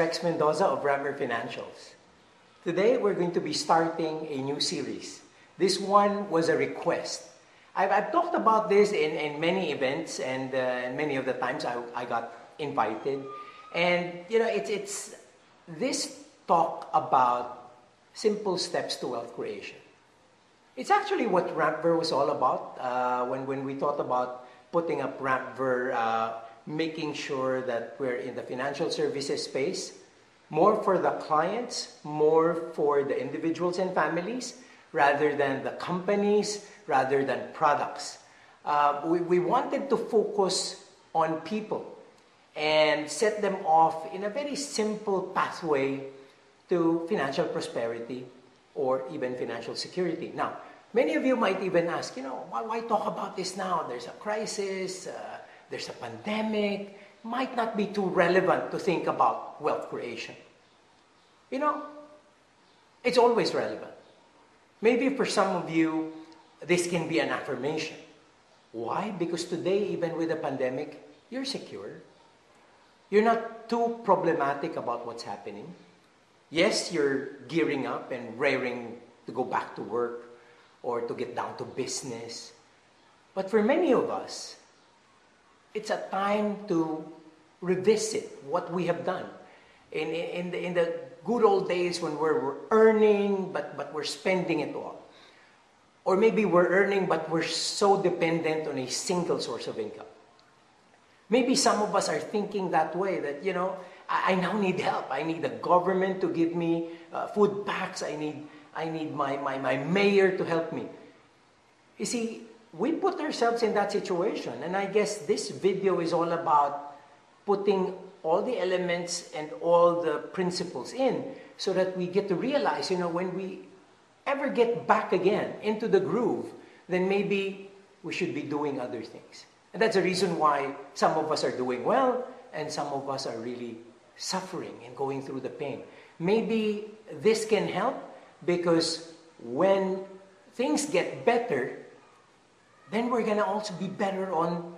Rex Mendoza of Rampver Financials. Today we're going to be starting a new series. This one was a request. I've, I've talked about this in, in many events, and uh, many of the times I, I got invited. And you know, it's, it's this talk about simple steps to wealth creation. It's actually what Rampver was all about uh, when, when we thought about putting up Rampver, uh, making sure that we're in the financial services space, more for the clients, more for the individuals and families, rather than the companies, rather than products. Uh, we, we wanted to focus on people and set them off in a very simple pathway to financial prosperity or even financial security. Now, many of you might even ask, you know, why, why talk about this now? There's a crisis, uh, there's a pandemic, might not be too relevant to think about wealth creation. You know, it's always relevant. Maybe for some of you, this can be an affirmation. Why? Because today, even with the pandemic, you're secure. You're not too problematic about what's happening. Yes, you're gearing up and raring to go back to work or to get down to business. But for many of us, it's a time to revisit what we have done. In, in, the, in the good old days when we're, we're earning, but, but we're spending it all. Or maybe we're earning, but we're so dependent on a single source of income. Maybe some of us are thinking that way that, you know, I, I now need help. I need the government to give me uh, food packs. I need, I need my, my, my mayor to help me. You see, we put ourselves in that situation. And I guess this video is all about putting all the elements and all the principles in so that we get to realize, you know, when we ever get back again into the groove, then maybe we should be doing other things. And that's the reason why some of us are doing well and some of us are really suffering and going through the pain. Maybe this can help because when things get better, then we're going to also be better on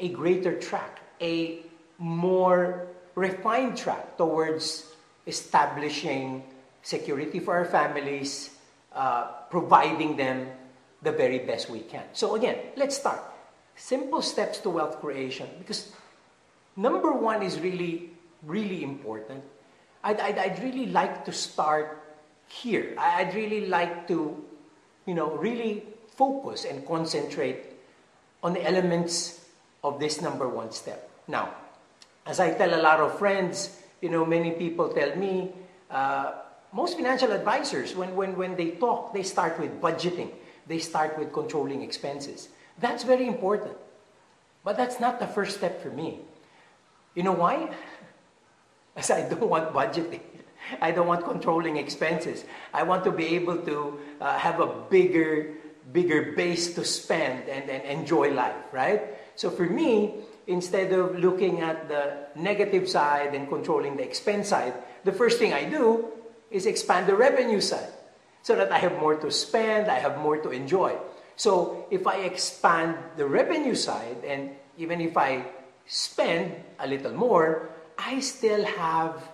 a greater track, a more refined track towards establishing security for our families, uh, providing them the very best we can. So, again, let's start. Simple steps to wealth creation because number one is really, really important. I'd, I'd, I'd really like to start here. I'd really like to, you know, really focus and concentrate on the elements of this number one step. Now, as I tell a lot of friends, you know, many people tell me, uh, most financial advisors, when, when, when they talk, they start with budgeting. They start with controlling expenses. That's very important. But that's not the first step for me. You know why? As I don't want budgeting. I don't want controlling expenses. I want to be able to uh, have a bigger, bigger base to spend and, and enjoy life, right? So for me, instead of looking at the negative side and controlling the expense side, the first thing I do is expand the revenue side so that I have more to spend, I have more to enjoy. So if I expand the revenue side and even if I spend a little more, I still have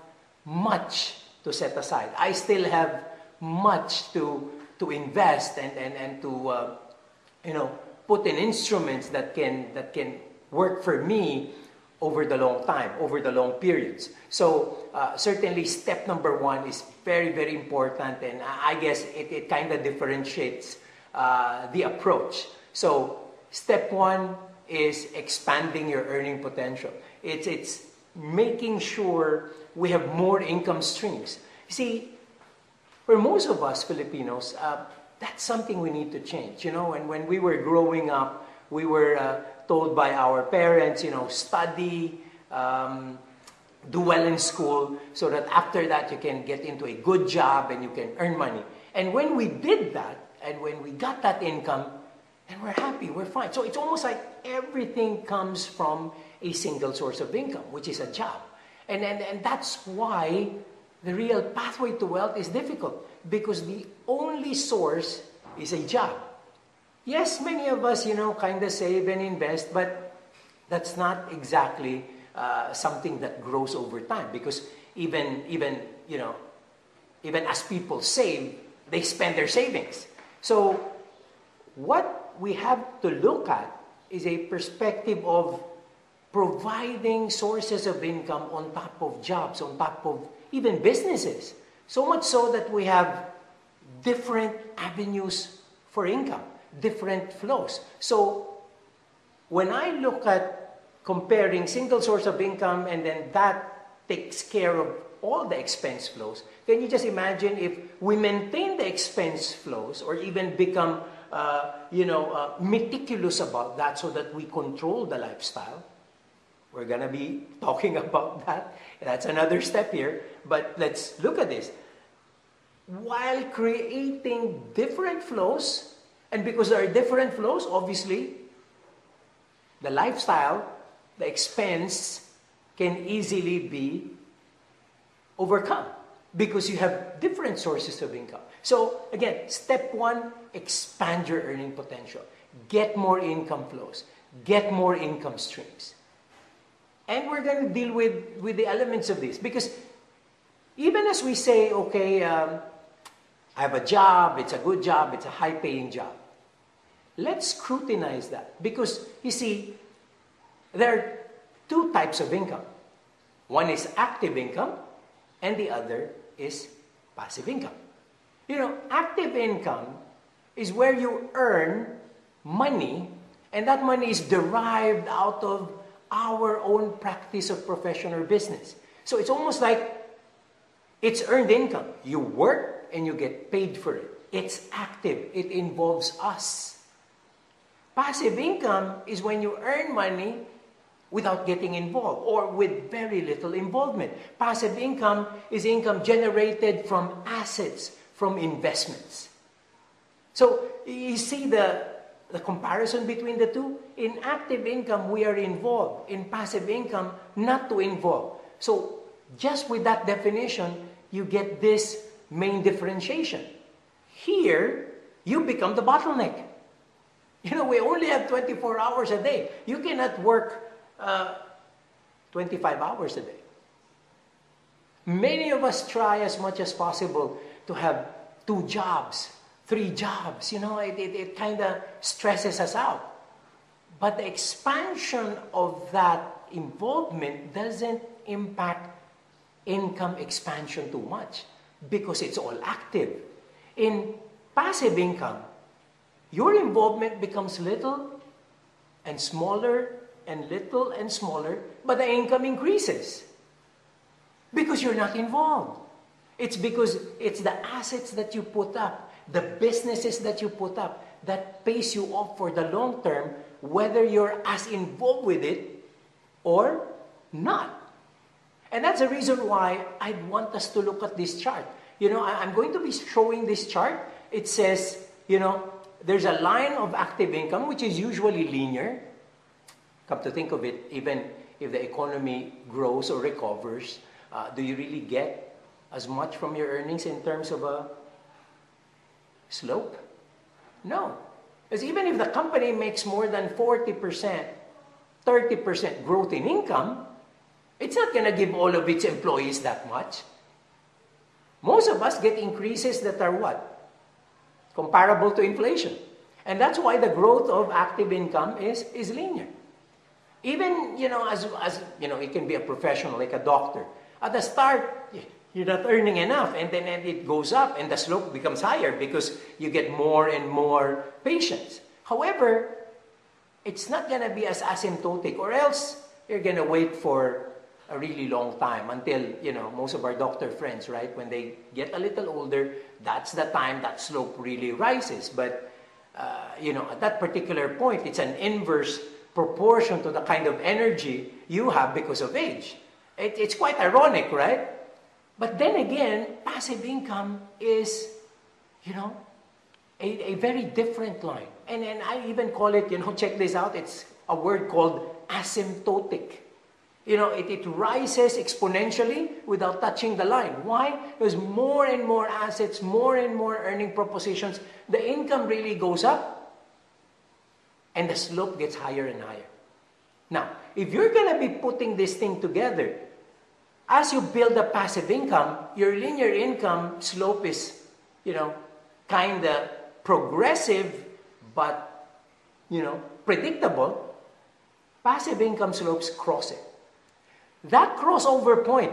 much to set aside. I still have much to, to invest and, and, and to uh, you know, put in instruments that can, that can work for me over the long time, over the long periods. So uh, certainly step number one is very, very important and I guess it, it kind of differentiates uh, the approach. So step one is expanding your earning potential. It's, it's making sure we have more income streams. See, for most of us Filipinos, uh, that's something we need to change. You know, and when we were growing up, we were uh, told by our parents, you know, study, um, do well in school, so that after that you can get into a good job and you can earn money. And when we did that, and when we got that income, and we're happy, we're fine. So it's almost like everything comes from a single source of income, which is a job. And, and, and that's why the real pathway to wealth is difficult, because the only source is a job. Yes, many of us, you know, kind of save and invest, but that's not exactly uh, something that grows over time because even, even, you know, even as people save, they spend their savings. So what we have to look at is a perspective of providing sources of income on top of jobs, on top of even businesses. So much so that we have different avenues for income, different flows. So when I look at comparing single source of income and then that takes care of all the expense flows, can you just imagine if we maintain the expense flows or even become uh, you know, uh, meticulous about that so that we control the lifestyle? We're going to be talking about that. That's another step here. But let's look at this. While creating different flows, and because there are different flows, obviously, the lifestyle, the expense can easily be overcome because you have different sources of income. So, again, step one expand your earning potential, get more income flows, get more income streams. And we're going to deal with, with the elements of this because even as we say, okay, um, I have a job, it's a good job, it's a high paying job. Let's scrutinize that because you see, there are two types of income. One is active income, and the other is passive income. You know, active income is where you earn money, and that money is derived out of our own practice of profession or business. So it's almost like it's earned income. You work and you get paid for it. It's active, it involves us. Passive income is when you earn money without getting involved or with very little involvement. Passive income is income generated from assets, from investments. So you see the, the comparison between the two? In active income, we are involved. In passive income, not to involve. So just with that definition, you get this main differentiation. Here, you become the bottleneck. You know, we only have 24 hours a day. You cannot work uh, 25 hours a day. Many of us try as much as possible to have two jobs, three jobs. You know, it, it, it kind of stresses us out. But the expansion of that involvement doesn't impact income expansion too much because it's all active. In passive income, your involvement becomes little and smaller and little and smaller, but the income increases because you're not involved. It's because it's the assets that you put up, the businesses that you put up that pays you off for the long term, whether you're as involved with it or not. And that's the reason why I want us to look at this chart. You know, I'm going to be showing this chart. It says, you know, there's a line of active income, which is usually linear. Come to think of it, even if the economy grows or recovers, uh, do you really get as much from your earnings in terms of a slope? No. Because even if the company makes more than 40%, 30% growth in income, it's not going to give all of its employees that much. Most of us get increases that are what? Comparable to inflation. And that's why the growth of active income is, is linear. Even, you know, as, as, you know, it can be a professional, like a doctor. At the start, you're not earning enough, and then and it goes up, and the slope becomes higher because you get more and more patients. However, it's not going to be as asymptotic, or else you're going to wait for a really long time until, you know, most of our doctor friends, right, when they get a little older, that's the time that slope really rises. But, uh, you know, at that particular point, it's an inverse proportion to the kind of energy you have because of age. It, it's quite ironic, right? But then again, passive income is, you know, a, a very different line. And, and I even call it, you know, check this out, it's a word called asymptotic. You know, it, it rises exponentially without touching the line. Why? Because more and more assets, more and more earning propositions, the income really goes up and the slope gets higher and higher. Now, if you're going to be putting this thing together, as you build a passive income, your linear income slope is, you know, kind of progressive, but, you know, predictable. Passive income slopes cross it. That crossover point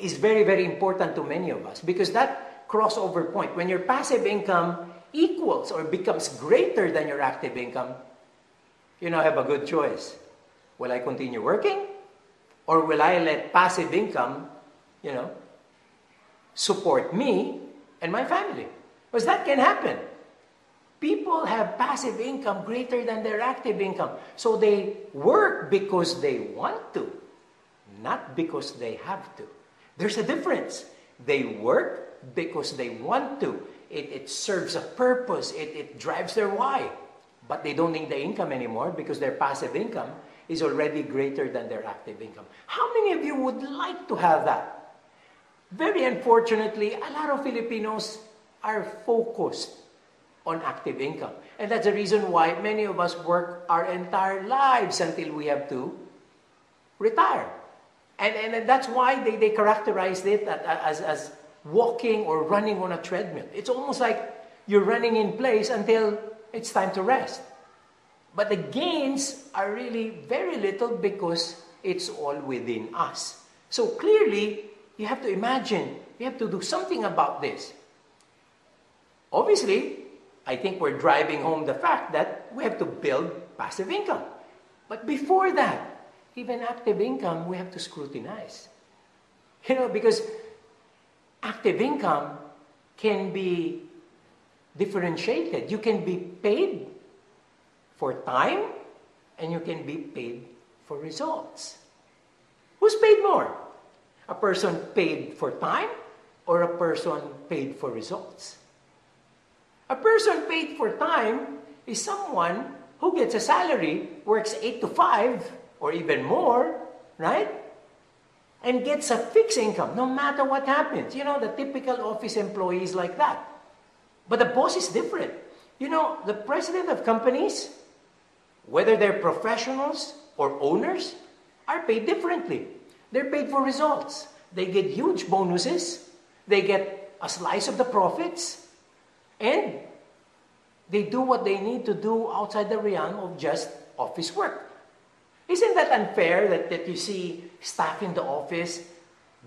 is very, very important to many of us because that crossover point, when your passive income equals or becomes greater than your active income, you now have a good choice. Will I continue working? Or will I let passive income, you know, support me and my family? Because that can happen. People have passive income greater than their active income. So they work because they want to, not because they have to. There's a difference. They work because they want to. It, it serves a purpose, it, it drives their why. But they don't need the income anymore because their passive income is already greater than their active income. How many of you would like to have that? Very unfortunately, a lot of Filipinos are focused on active income. And that's the reason why many of us work our entire lives until we have to retire. And, and, that's why they, they characterized it as, as walking or running on a treadmill. It's almost like you're running in place until it's time to rest. But the gains are really very little because it's all within us. So clearly, you have to imagine, you have to do something about this. Obviously, I think we're driving home the fact that we have to build passive income. But before that, even active income, we have to scrutinize. You know, because active income can be differentiated. You can be paid for time and you can be paid for results. Who's paid more? A person paid for time or a person paid for results? A person paid for time is someone who gets a salary, works 8 to 5, or even more, right? And gets a fixed income no matter what happens. You know, the typical office employees like that. But the boss is different. You know, the president of companies, whether they're professionals or owners, are paid differently. They're paid for results. They get huge bonuses, they get a slice of the profits, and they do what they need to do outside the realm of just office work. Isn't that unfair that, that you see staff in the office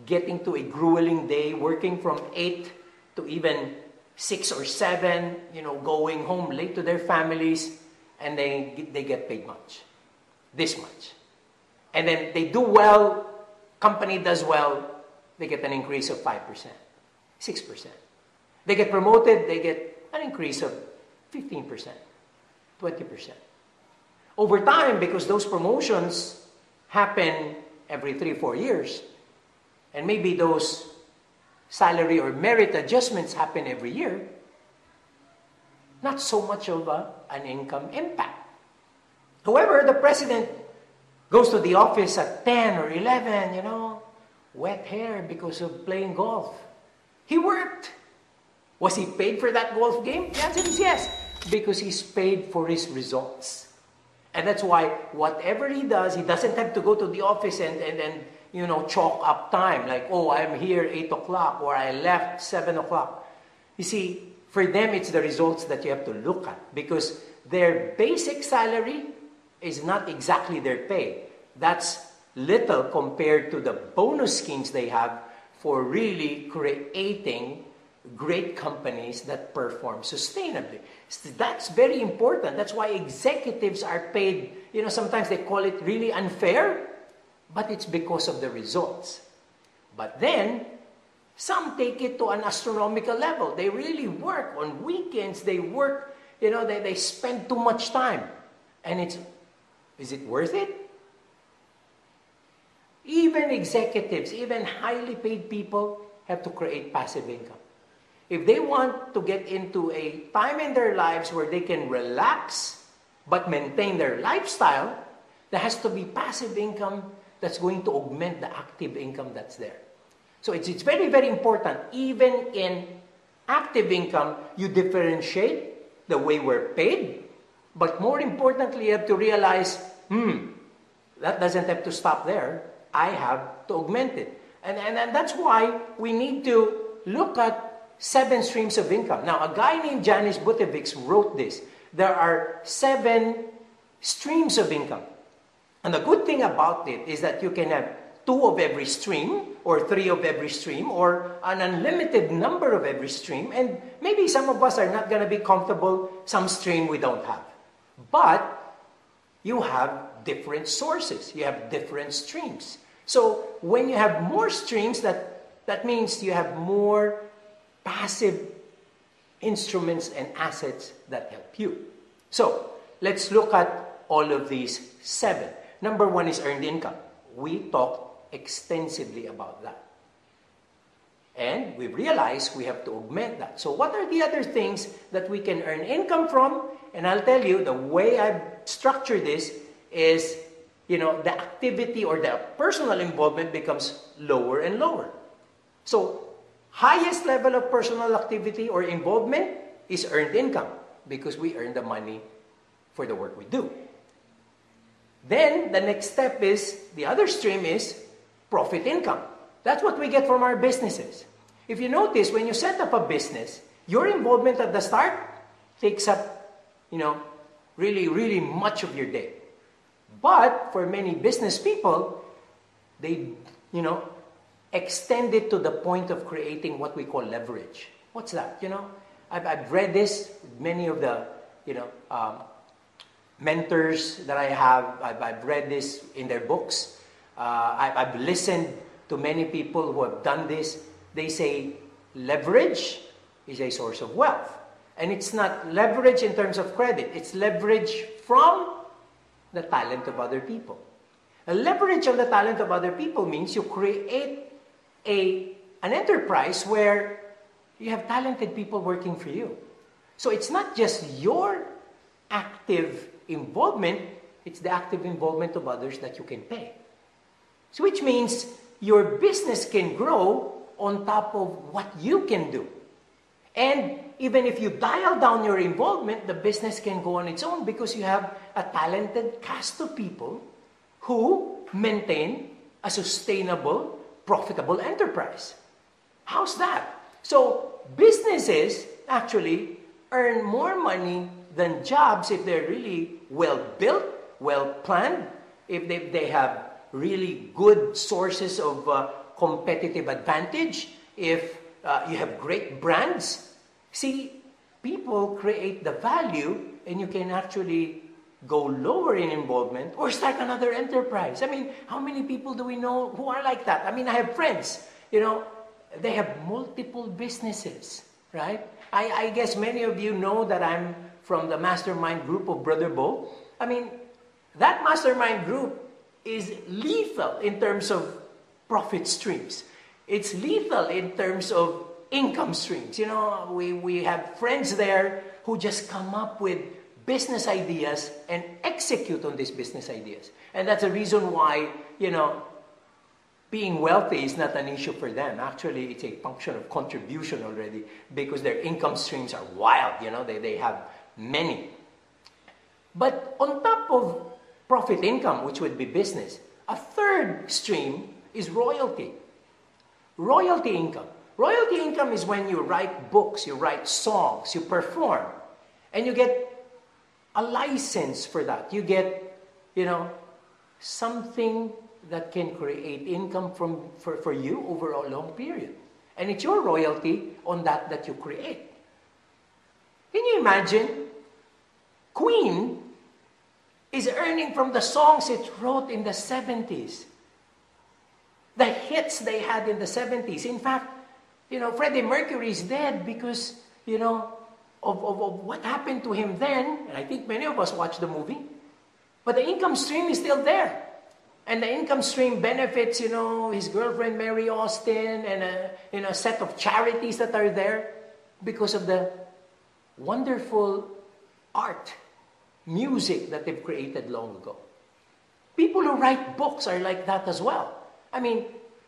getting to a grueling day, working from 8 to even 6 or 7, you know, going home late to their families, and they, they get paid much, this much. And then they do well, company does well, they get an increase of 5%, 6%. They get promoted, they get an increase of 15%, 20% over time, because those promotions happen every three, four years, and maybe those salary or merit adjustments happen every year, not so much of a, an income impact. However, the president goes to the office at 10 or 11, you know, wet hair because of playing golf. He worked. Was he paid for that golf game? The answer is yes, because he's paid for his results. And that's why whatever he does, he doesn't have to go to the office and, and, and you know, chalk up time. Like, oh, I'm here 8 o'clock or I left 7 o'clock. You see, for them, it's the results that you have to look at because their basic salary is not exactly their pay. That's little compared to the bonus schemes they have for really creating great companies that perform sustainably. That's very important. That's why executives are paid, you know, sometimes they call it really unfair, but it's because of the results. But then, some take it to an astronomical level. They really work on weekends, they work, you know, they, they spend too much time. And it's, is it worth it? Even executives, even highly paid people have to create passive income. If they want to get into a time in their lives where they can relax but maintain their lifestyle, there has to be passive income that's going to augment the active income that's there. So it's, it's very, very important. Even in active income, you differentiate the way we're paid. But more importantly, you have to realize, hmm, that doesn't have to stop there. I have to augment it. And, and, and that's why we need to look at seven streams of income. Now, a guy named Janis Butevics wrote this. There are seven streams of income. And the good thing about it is that you can have two of every stream, or three of every stream, or an unlimited number of every stream. And maybe some of us are not going to be comfortable, some stream we don't have. But you have different sources, you have different streams. So when you have more streams, that, that means you have more passive instruments and assets that help you. So let's look at all of these seven. Number one is earned income. We talked extensively about that. And we realize we have to augment that. So, what are the other things that we can earn income from? And I'll tell you the way I've structured this is you know, the activity or the personal involvement becomes lower and lower. So, highest level of personal activity or involvement is earned income because we earn the money for the work we do. Then the next step is the other stream is profit income. That's what we get from our businesses. If you notice, when you set up a business, your involvement at the start takes up, you know, really, really much of your day. But for many business people, they, you know, extend it to the point of creating what we call leverage. What's that? You know, I've, I've read this. Many of the, you know, um, mentors that I have, I've, I've, read this in their books. Uh, I, I've listened to many people who have done this. They say leverage is a source of wealth. And it's not leverage in terms of credit, it's leverage from the talent of other people. A leverage of the talent of other people means you create a, an enterprise where you have talented people working for you. So it's not just your active involvement, it's the active involvement of others that you can pay. So which means your business can grow on top of what you can do. And even if you dial down your involvement, the business can go on its own because you have a talented cast of people who maintain a sustainable, profitable enterprise. How's that? So, businesses actually earn more money than jobs if they're really well built, well planned, if they, they have really good sources of uh, competitive advantage, if uh, you have great brands, See, people create the value and you can actually go lower in involvement or start another enterprise. I mean, how many people do we know who are like that? I mean, I have friends, you know, they have multiple businesses, right? I, I guess many of you know that I'm from the mastermind group of Brother Bo. I mean, that mastermind group is lethal in terms of profit streams. It's lethal in terms of income streams. You know, we, we have friends there who just come up with business ideas and execute on these business ideas. And that's the reason why, you know, being wealthy is not an issue for them. Actually, it's a function of contribution already because their income streams are wild, you know, they, they have many. But on top of profit income, which would be business, a third stream is royalty. Royalty income. Royalty income is when you write books, you write songs, you perform, and you get a license for that. You get, you know, something that can create income from, for, for you over a long period. And it's your royalty on that that you create. Can you imagine? Queen is earning from the songs it wrote in the 70s. The hits they had in the 70s. In fact, you know, Freddie Mercury is dead because, you know, of, of, of what happened to him then. And I think many of us watched the movie. But the income stream is still there. And the income stream benefits, you know, his girlfriend Mary Austin and a, you know, set of charities that are there because of the wonderful art, music that they've created long ago. People who write books are like that as well. I mean,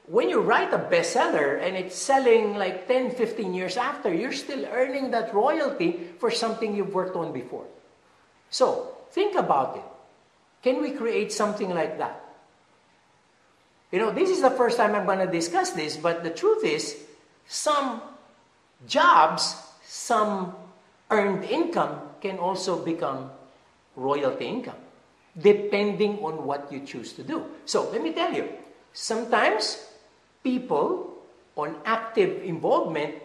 when you write a bestseller and it's selling like 10, 15 years after, you're still earning that royalty for something you've worked on before. So, think about it. Can we create something like that? You know, this is the first time I'm going to discuss this, but the truth is, some jobs, some earned income can also become royalty income, depending on what you choose to do. So let me tell you, sometimes people on active involvement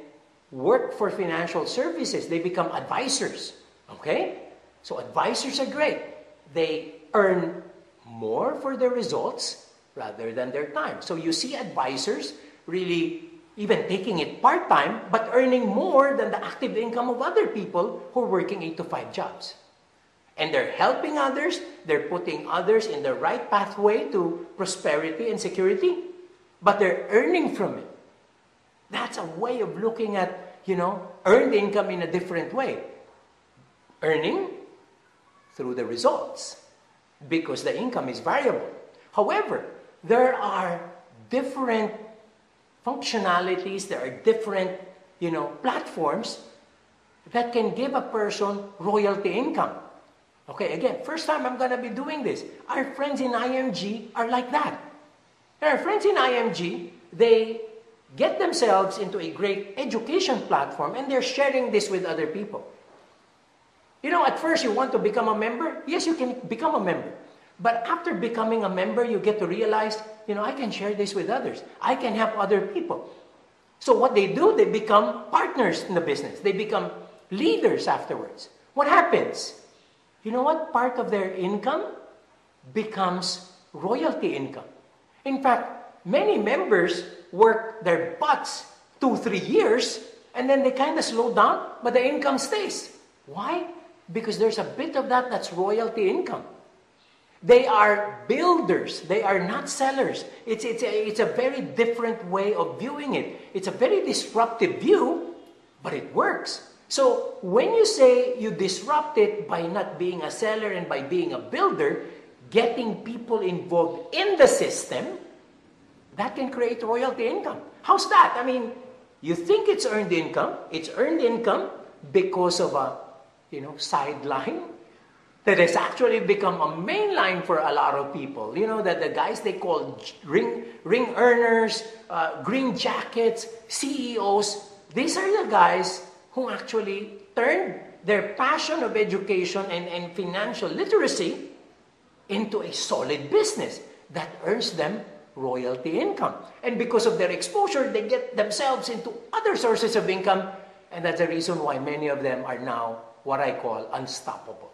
work for financial services, they become advisors. Okay? So advisors are great. They earn more for their results rather than their time. So you see advisors really even taking it part time, but earning more than the active income of other people who are working eight to five jobs. And they're helping others, they're putting others in the right pathway to prosperity and security, but they're earning from it. That's a way of looking at, you know, earned income in a different way. Earning through the results because the income is variable. However, there are different functionalities, there are different, you know, platforms that can give a person royalty income. Okay, again, first time I'm going to be doing this. Our friends in IMG are like that. Our friends in IMG, they get themselves into a great education platform and they're sharing this with other people. You know, at first you want to become a member. Yes, you can become a member. But after becoming a member, you get to realize, you know, I can share this with others. I can help other people. So what they do, they become partners in the business. They become leaders afterwards. What happens? You know what? Part of their income becomes royalty income. In fact, many members work their butts two, three years, and then they kind of slow down, but the income stays. Why? Because there's a bit of that that's royalty income. They are builders. They are not sellers. It's, it's, a, it's a very different way of viewing it. It's a very disruptive view, but it works. So when you say you disrupt it by not being a seller and by being a builder, getting people involved in the system, that can create royalty income. How's that? I mean, you think it's earned income. It's earned income because of a, you know, sideline that has actually become a main line for a lot of people. You know, that the guys they call ring, ring earners, uh, green jackets, CEOs, these are the guys who actually turned their passion of education and, and financial literacy into a solid business that earns them royalty income. And because of their exposure, they get themselves into other sources of income. And that's the reason why many of them are now what I call unstoppable.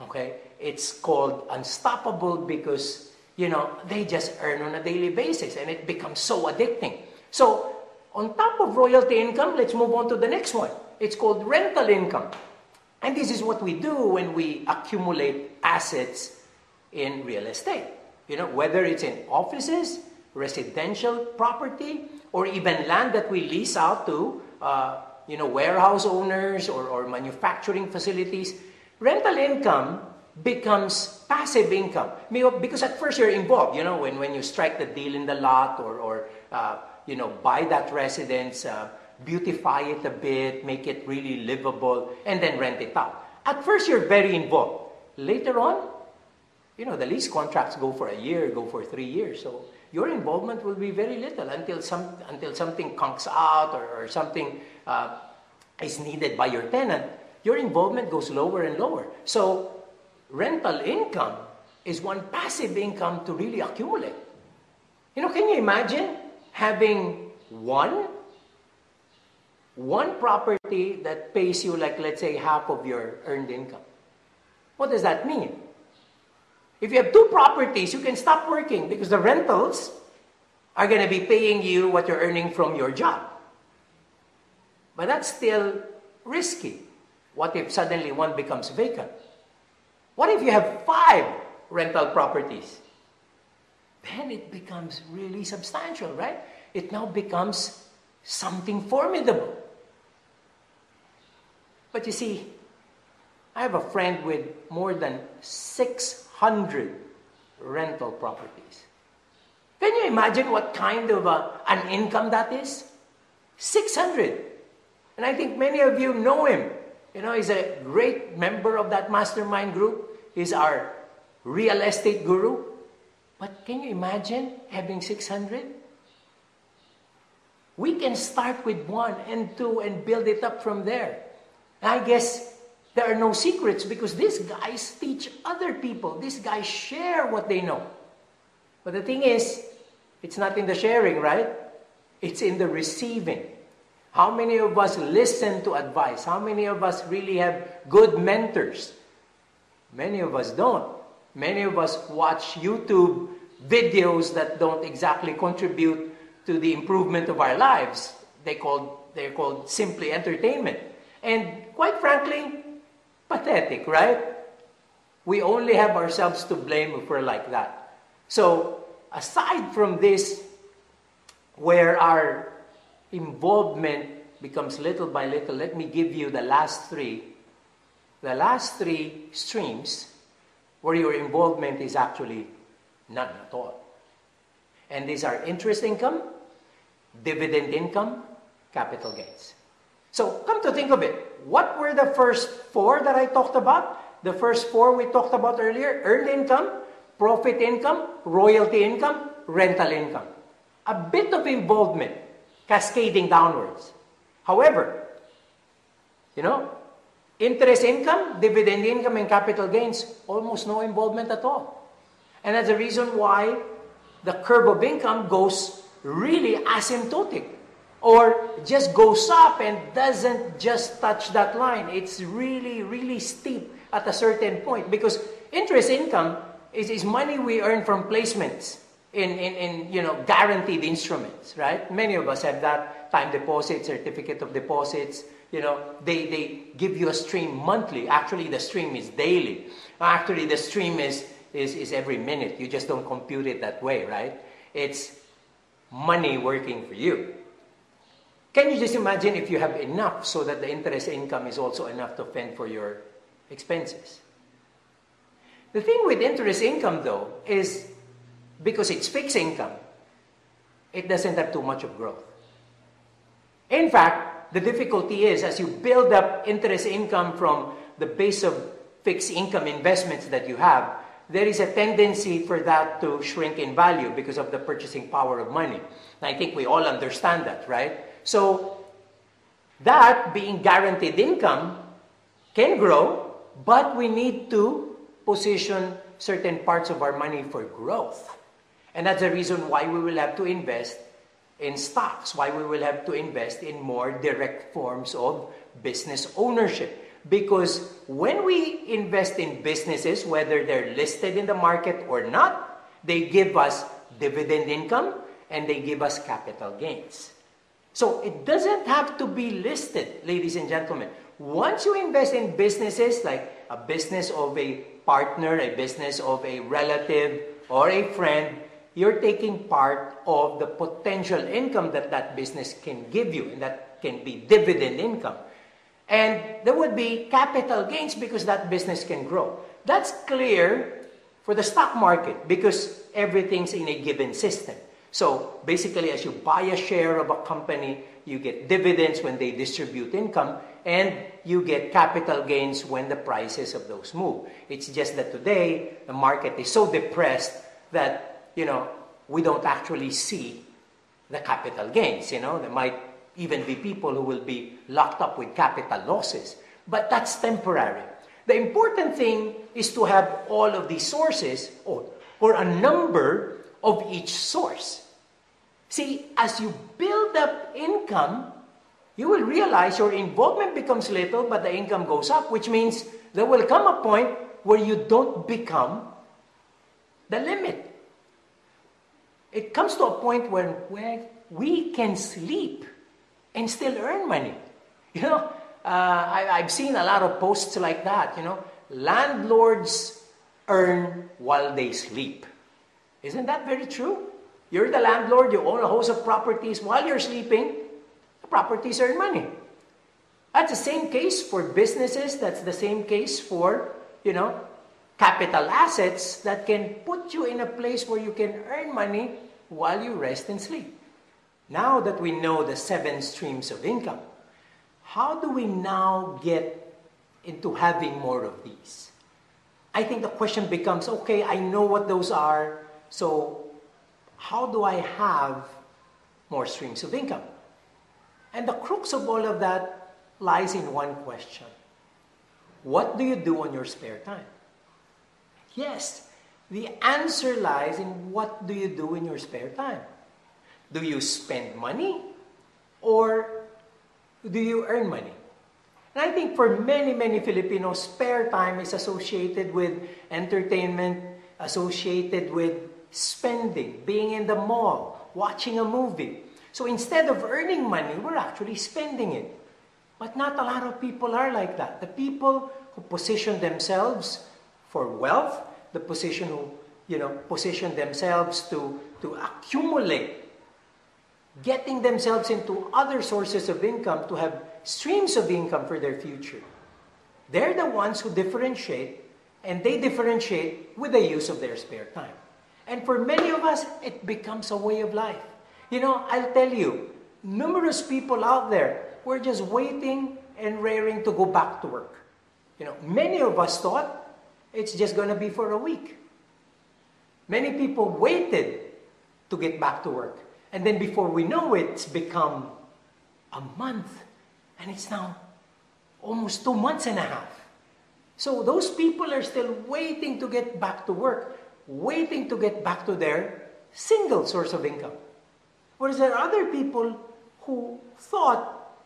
Okay? It's called unstoppable because, you know, they just earn on a daily basis and it becomes so addicting. So, on top of royalty income, let's move on to the next one. It's called rental income. And this is what we do when we accumulate assets in real estate. You know, whether it's in offices, residential property, or even land that we lease out to, uh, you know, warehouse owners or, or manufacturing facilities rental income becomes passive income. Because at first you're involved, you know, when, when you strike the deal in the lot or, or uh, you know, buy that residence, uh, beautify it a bit, make it really livable, and then rent it out. At first you're very involved. Later on, you know, the lease contracts go for a year, go for three years. So your involvement will be very little until, some, until something conks out or, or something uh, is needed by your tenant your involvement goes lower and lower. So, rental income is one passive income to really accumulate. You know, can you imagine having one one property that pays you like let's say half of your earned income? What does that mean? If you have two properties, you can stop working because the rentals are going to be paying you what you're earning from your job. But that's still risky. What if suddenly one becomes vacant? What if you have five rental properties? Then it becomes really substantial, right? It now becomes something formidable. But you see, I have a friend with more than 600 rental properties. Can you imagine what kind of a, an income that is? 600. And I think many of you know him. You know, he's a great member of that mastermind group. He's our real estate guru. But can you imagine having 600? We can start with one and two and build it up from there. I guess there are no secrets because these guys teach other people. These guys share what they know. But the thing is, it's not in the sharing, right? It's in the receiving. How many of us listen to advice? How many of us really have good mentors? Many of us don't. Many of us watch YouTube videos that don't exactly contribute to the improvement of our lives. They called, they're called simply entertainment. And quite frankly, pathetic, right? We only have ourselves to blame if we're like that. So, aside from this, where our involvement becomes little by little, let me give you the last three. The last three streams where your involvement is actually none at all. And these are interest income, dividend income, capital gains. So, come to think of it, what were the first four that I talked about? The first four we talked about earlier earned income, profit income, royalty income, rental income. A bit of involvement cascading downwards. However, you know, interest income, dividend income, and capital gains, almost no involvement at all. And that's the reason why the curve of income goes really asymptotic or just goes up and doesn't just touch that line. It's really, really steep at a certain point because interest income is, is money we earn from placements in, in, in you know guaranteed instruments, right? Many of us have that time deposit, certificate of deposits. You know, they, they give you a stream monthly. Actually, the stream is daily. Actually, the stream is, is, is every minute. You just don't compute it that way, right? It's money working for you. Can you just imagine if you have enough so that the interest income is also enough to fend for your expenses? The thing with interest income, though, is because it's fixed income, it doesn't have too much of growth. In fact, the difficulty is as you build up interest income from the base of fixed income investments that you have, there is a tendency for that to shrink in value because of the purchasing power of money. And I think we all understand that, right? So, that being guaranteed income can grow, but we need to position certain parts of our money for growth. And that's the reason why we will have to invest in stocks, why we will have to invest in more direct forms of business ownership. Because when we invest in businesses, whether they're listed in the market or not, they give us dividend income and they give us capital gains. So it doesn't have to be listed, ladies and gentlemen. Once you invest in businesses like a business of a partner, a business of a relative, or a friend, you're taking part of the potential income that that business can give you, and that can be dividend income. And there would be capital gains because that business can grow. That's clear for the stock market because everything's in a given system. So basically, as you buy a share of a company, you get dividends when they distribute income, and you get capital gains when the prices of those move. It's just that today, the market is so depressed that, you know, we don't actually see the capital gains. You know, there might even be people who will be locked up with capital losses. But that's temporary. The important thing is to have all of these sources or, or a number of each source. See, as you build up income, you will realize your involvement becomes little, but the income goes up, which means there will come a point where you don't become the limit. It comes to a point where, where we can sleep and still earn money. You know, uh, I, I've seen a lot of posts like that. You know, landlords earn while they sleep. Isn't that very true? You're the landlord, you own a host of properties. While you're sleeping, the properties earn money. That's the same case for businesses. That's the same case for, you know, capital assets that can put you in a place where you can earn money while you rest and sleep. Now that we know the seven streams of income, how do we now get into having more of these? I think the question becomes okay, I know what those are. so how do I have more streams of income? And the crux of all of that lies in one question What do you do on your spare time? Yes, the answer lies in what do you do in your spare time? Do you spend money or do you earn money? And I think for many, many Filipinos, spare time is associated with entertainment, associated with spending, being in the mall, watching a movie. So instead of earning money, we're actually spending it. But not a lot of people are like that. The people who position themselves for wealth, the position who, you know, position themselves to, to accumulate, getting themselves into other sources of income to have streams of income for their future. They're the ones who differentiate, and they differentiate with the use of their spare time. And for many of us, it becomes a way of life. You know, I'll tell you, numerous people out there were just waiting and raring to go back to work. You know, many of us thought it's just going to be for a week. Many people waited to get back to work. And then before we know it, it's become a month and it's now almost two months and a half. So those people are still waiting to get back to work, waiting to get back to their single source of income. Whereas there are other people who thought,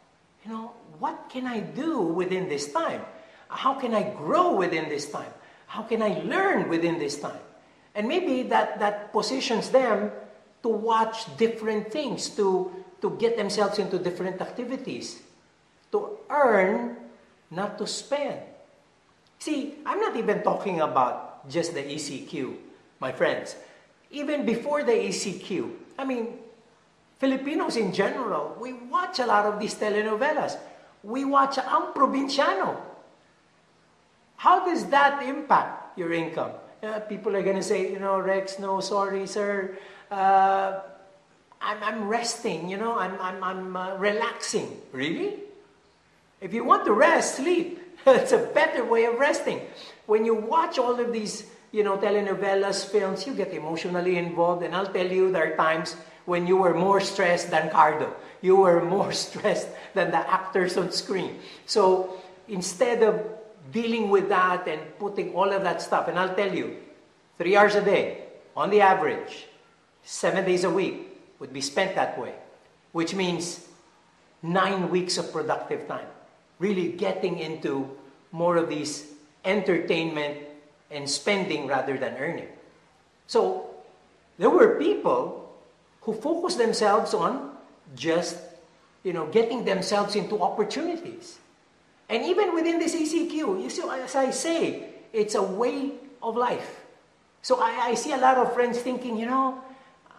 you know, what can I do within this time? How can I grow within this time? How can I learn within this time? And maybe that, that positions them to watch different things, to, to get themselves into different activities to earn, not to spend. See, I'm not even talking about just the ECQ, my friends. Even before the ECQ, I mean, Filipinos in general, we watch a lot of these telenovelas. We watch Ang Probinsyano. How does that impact your income? Uh, people are going to say, you know, Rex, no, sorry, sir. Uh, I'm, I'm resting, you know, I'm, I'm, I'm uh, relaxing. Really? If you want to rest, sleep. it's a better way of resting. When you watch all of these, you know, telenovelas, films, you get emotionally involved. And I'll tell you, there are times when you were more stressed than Cardo. You were more stressed than the actors on screen. So instead of dealing with that and putting all of that stuff, and I'll tell you, three hours a day, on the average, seven days a week would be spent that way, which means nine weeks of productive time really getting into more of these entertainment and spending rather than earning. So there were people who focused themselves on just, you know, getting themselves into opportunities. And even within this ECQ, you see, as I say, it's a way of life. So I, I see a lot of friends thinking, you know,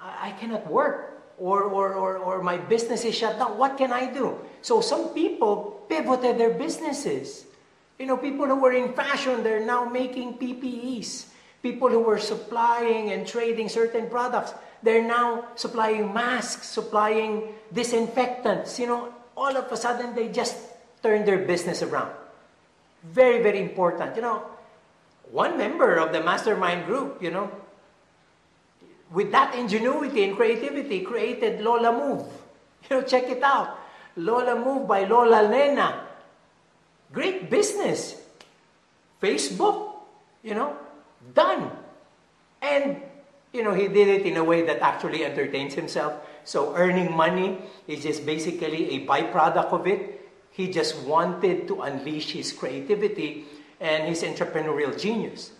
I, cannot work or, or, or, or my business is shut down. What can I do? So some people pivoted their businesses. You know, people who were in fashion, they're now making PPEs. People who were supplying and trading certain products, they're now supplying masks, supplying disinfectants. You know, all of a sudden they just turn their business around. Very, very important. You know, one member of the mastermind group, you know, with that ingenuity and creativity, created Lola Move. You know, check it out. Lola Move by Lola Lena. Great business. Facebook, you know, done. And, you know, he did it in a way that actually entertains himself. So earning money is just basically a byproduct of it. He just wanted to unleash his creativity and his entrepreneurial genius.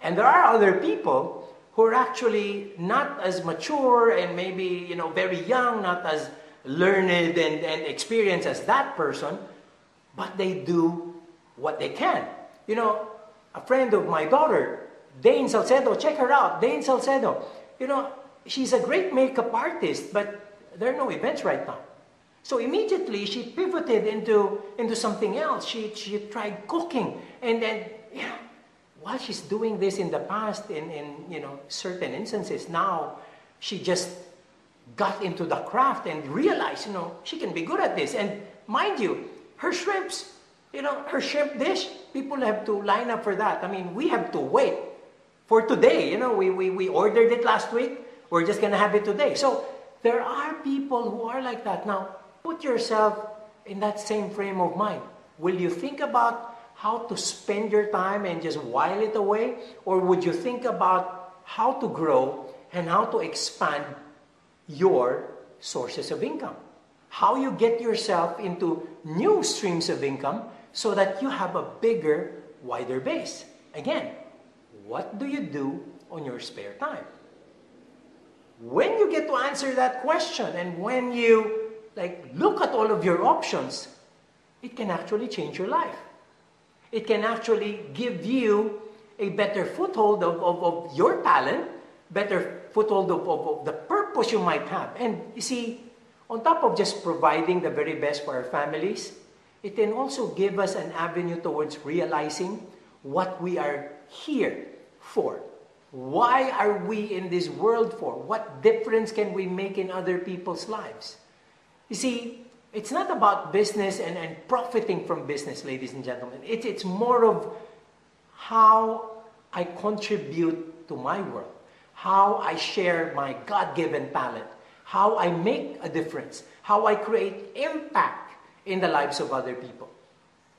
And there are other people who are actually not as mature and maybe you know very young, not as learned and, and experienced as that person, but they do what they can. You know, a friend of my daughter, Dane Salcedo, check her out, Dane Salcedo. You know, she's a great makeup artist, but there are no events right now. So immediately she pivoted into, into something else. She, she tried cooking and then, know, while she's doing this in the past, in, in you know, certain instances, now she just got into the craft and realized, you know, she can be good at this. And mind you, her shrimps, you know, her shrimp dish, people have to line up for that. I mean, we have to wait for today. You know, we, we, we ordered it last week. We're just going to have it today. So there are people who are like that. Now, put yourself in that same frame of mind. Will you think about how to spend your time and just while it away? Or would you think about how to grow and how to expand your sources of income? How you get yourself into new streams of income so that you have a bigger, wider base. Again, what do you do on your spare time? When you get to answer that question and when you like look at all of your options, it can actually change your life. It can actually give you a better foothold of, of, of your talent, better foothold of, of, of the purpose you might have. And you see, on top of just providing the very best for our families, it can also give us an avenue towards realizing what we are here for? Why are we in this world for? What difference can we make in other people's lives? You see, it's not about business and, and profiting from business, ladies and gentlemen. It, it's more of how I contribute to my world, how I share my God given talent, how I make a difference, how I create impact in the lives of other people.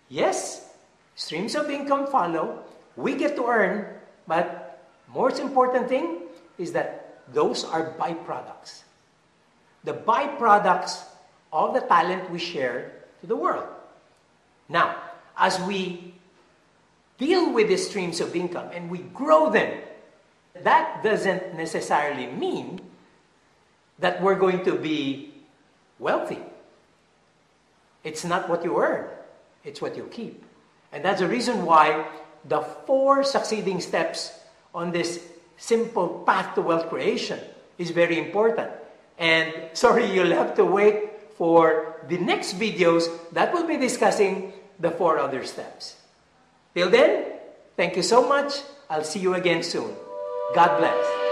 Yes, streams of income follow, we get to earn, but most important thing is that those are byproducts. The byproducts of the talent we share to the world. Now, as we deal with the streams of income and we grow them, that doesn't necessarily mean that we're going to be wealthy. It's not what you earn, it's what you keep. And that's the reason why the four succeeding steps on this simple path to wealth creation is very important. And sorry, you'll have to wait for the next videos that will be discussing the four other steps. Till then, thank you so much. I'll see you again soon. God bless.